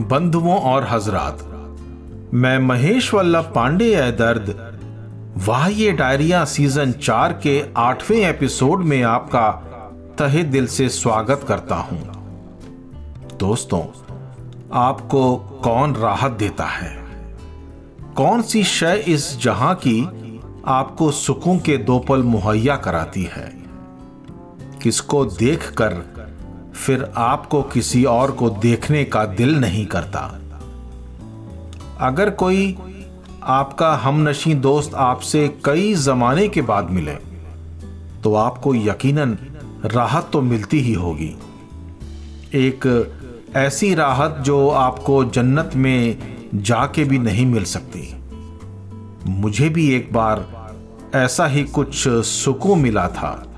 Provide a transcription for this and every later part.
बंधुओं और हजरात, मैं महेश वल्लभ पांडे है दर्द, वाह ये डायरिया सीज़न चार के आठवें एपिसोड में आपका तहे दिल से स्वागत करता हूँ। दोस्तों, आपको कौन राहत देता है? कौन सी शय इस जहाँ की आपको सुकून के दो पल मुहैया कराती है? किसको देखकर फिर आपको किसी और को देखने का दिल नहीं करता। अगर कोई आपका हमनशी दोस्त आपसे कई जमाने के बाद मिले तो आपको यकीनन राहत तो मिलती ही होगी। एक ऐसी राहत जो आपको जन्नत में जाके भी नहीं मिल सकती। मुझे भी एक बार ऐसा ही कुछ सुकून मिला था।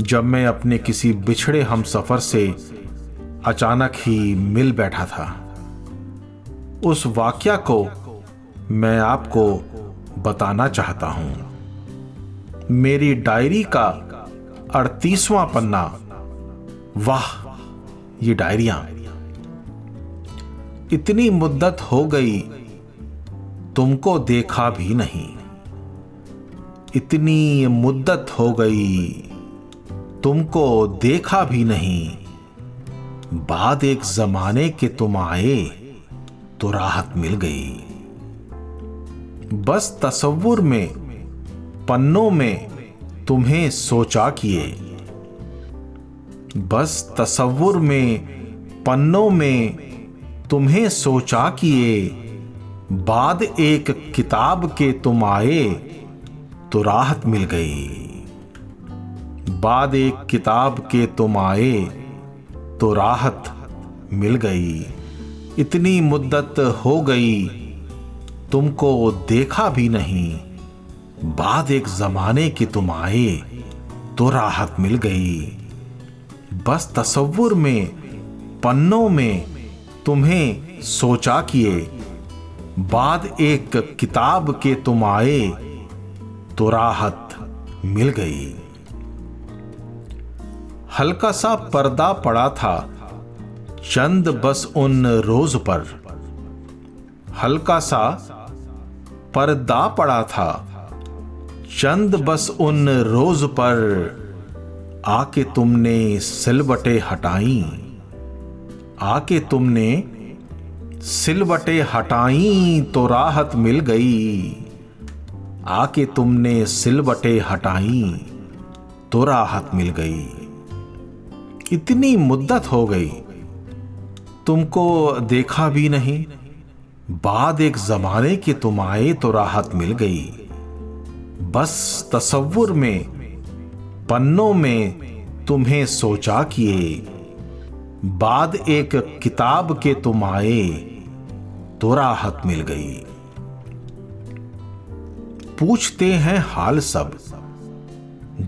जब मैं अपने किसी बिछड़े हम सफ़र से अचानक ही मिल बैठा था। उस वाक्य को मैं आपको बताना चाहता हूँ। मेरी डायरी का अड़तीसवां पन्ना। वाह, ये डायरिया। इतनी मुद्दत हो गई, तुमको देखा भी नहीं। इतनी मुद्दत हो गई तुमको देखा भी नहीं। बाद एक जमाने के तुम आए तो राहत मिल गई। बस तसव्वुर में, पन्नों में तुम्हें सोचा किए। बस तसव्वुर में, पन्नों में तुम्हें सोचा किए। बाद एक किताब के तुम आए तो राहत मिल गई। बाद एक किताब के तुम आए तो राहत मिल गई। इतनी मुद्दत हो गई, तुमको देखा भी नहीं। बाद एक जमाने के तुम आए तो राहत मिल गई। बस तस्वुर में, पन्नों में तुम्हें सोचा किए। बाद एक किताब के तुम आए तो राहत मिल गई। हल्का सा पर्दा पड़ा था। चंद बस उन रोज पर। हल्का सा पर्दा पड़ा था। चंद बस उन रोज पर आके तुमने सिलवटे हटाई। आके तुमने सिलवटे हटाई तो राहत मिल गई। आके तुमने सिलवटे हटाई तो राहत मिल गई। इतनी मुद्दत हो गई। तुमको देखा भी नहीं। बाद एक जमाने के तुम आए तो राहत मिल गई। बस तस्वुर में, पन्नों में तुम्हें सोचा किए। बाद एक किताब के तुम आए तो राहत मिल गई। पूछते हैं हाल सब,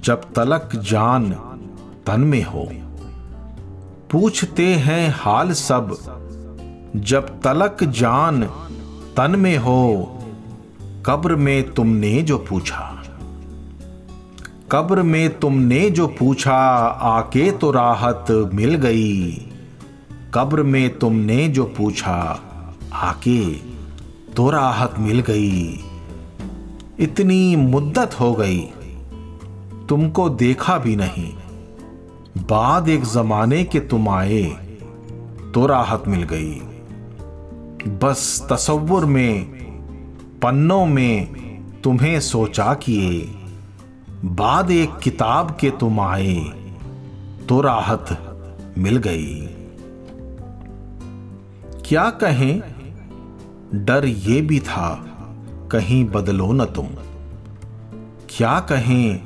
जब तलक जान तन में हो। पूछते हैं हाल सब, जब तलक जान तन में हो, कब्र में तुमने जो पूछा। कब्र में तुमने जो पूछा, आके तो राहत मिल गई। कब्र में तुमने जो पूछा, आके तो राहत मिल गई। इतनी मुद्दत हो गई, तुमको देखा भी नहीं। बाद एक जमाने के तुम आए तो राहत मिल गई। बस तसव्वुर में, पन्नों में तुम्हें सोचा किए। बाद एक किताब के तुम आए तो राहत मिल गई। क्या कहें? डर ये भी था, कहीं बदलो न तुम। क्या कहें?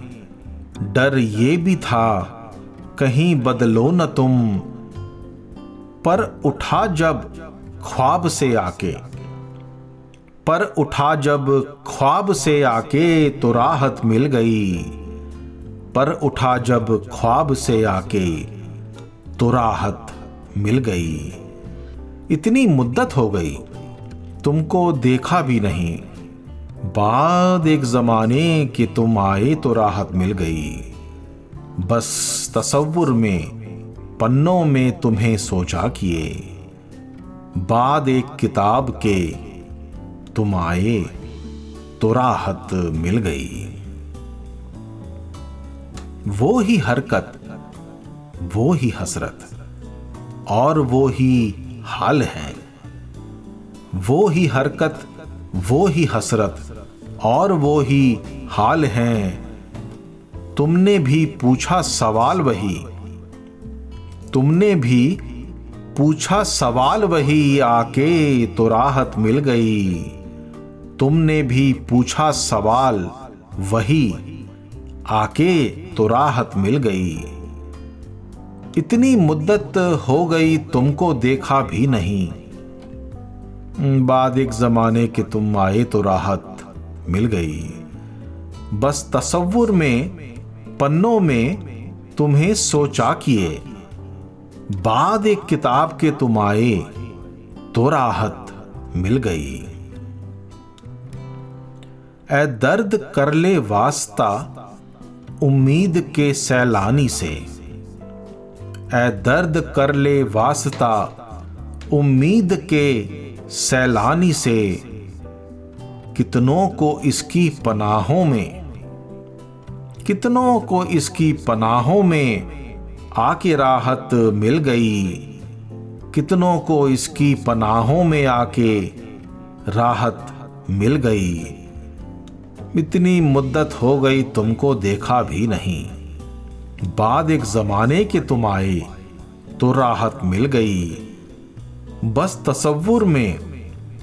डर ये भी था कहीं बदलो न तुम। पर उठा जब ख्वाब से आके, पर उठा जब ख्वाब से आके तो राहत मिल गई। पर उठा जब ख्वाब से आके तो राहत मिल गई। इतनी मुद्दत हो गई, तुमको देखा भी नहीं। बाद एक जमाने के तुम आए तो राहत मिल गई। बस तसव्वुर में, पन्नों में तुम्हें सोचा किए। बाद एक किताब के तुम आए तो राहत मिल गई। वो ही हरकत, वो ही हसरत, और वो ही हाल है। वो ही हरकत, वो ही हसरत, और वो ही हाल है। तुमने भी पूछा सवाल वही। तुमने भी पूछा सवाल वही आके तो राहत मिल गई। तुमने भी पूछा सवाल वही आके तो राहत मिल गई। इतनी मुद्दत हो गई तुमको देखा भी नहीं। बाद एक जमाने के तुम आए तो राहत मिल गई। बस तसव्वुर में पन्नों में तुम्हें सोचा किए। बाद एक किताब के तुम आए तो राहत मिल गई। ए दर्द कर ले वास्ता उम्मीद के सैलानी से। ए दर्द कर ले वास्ता उम्मीद के सैलानी से। कितनों को इसकी पनाहों में कितनों को इसकी पनाहों में आके राहत मिल गई। कितनों को इसकी पनाहों में आके राहत मिल गई। इतनी मुद्दत हो गई तुमको देखा भी नहीं। बाद एक जमाने के तुम आए तो राहत मिल गई। बस तसव्वुर में,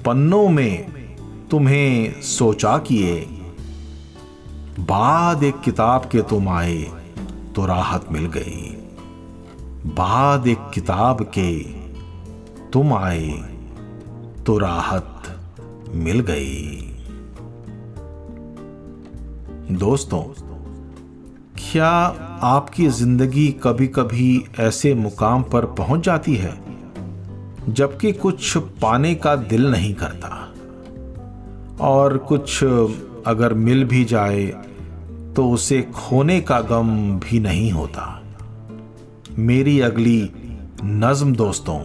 पन्नों में तुम्हें सोचा किए। बाद एक किताब के तुम आए तो राहत मिल गई। बाद एक किताब के तुम आए तो राहत मिल गई। दोस्तों, क्या आपकी ज़िंदगी कभी कभी ऐसे मुकाम पर पहुँच जाती है, जबकि कुछ पाने का दिल नहीं करता? और कुछ अगर मिल भी जाए तो उसे खोने का गम भी नहीं होता। मेरी अगली नज्म दोस्तों,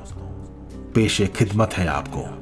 पेशे खिदमत है आपको।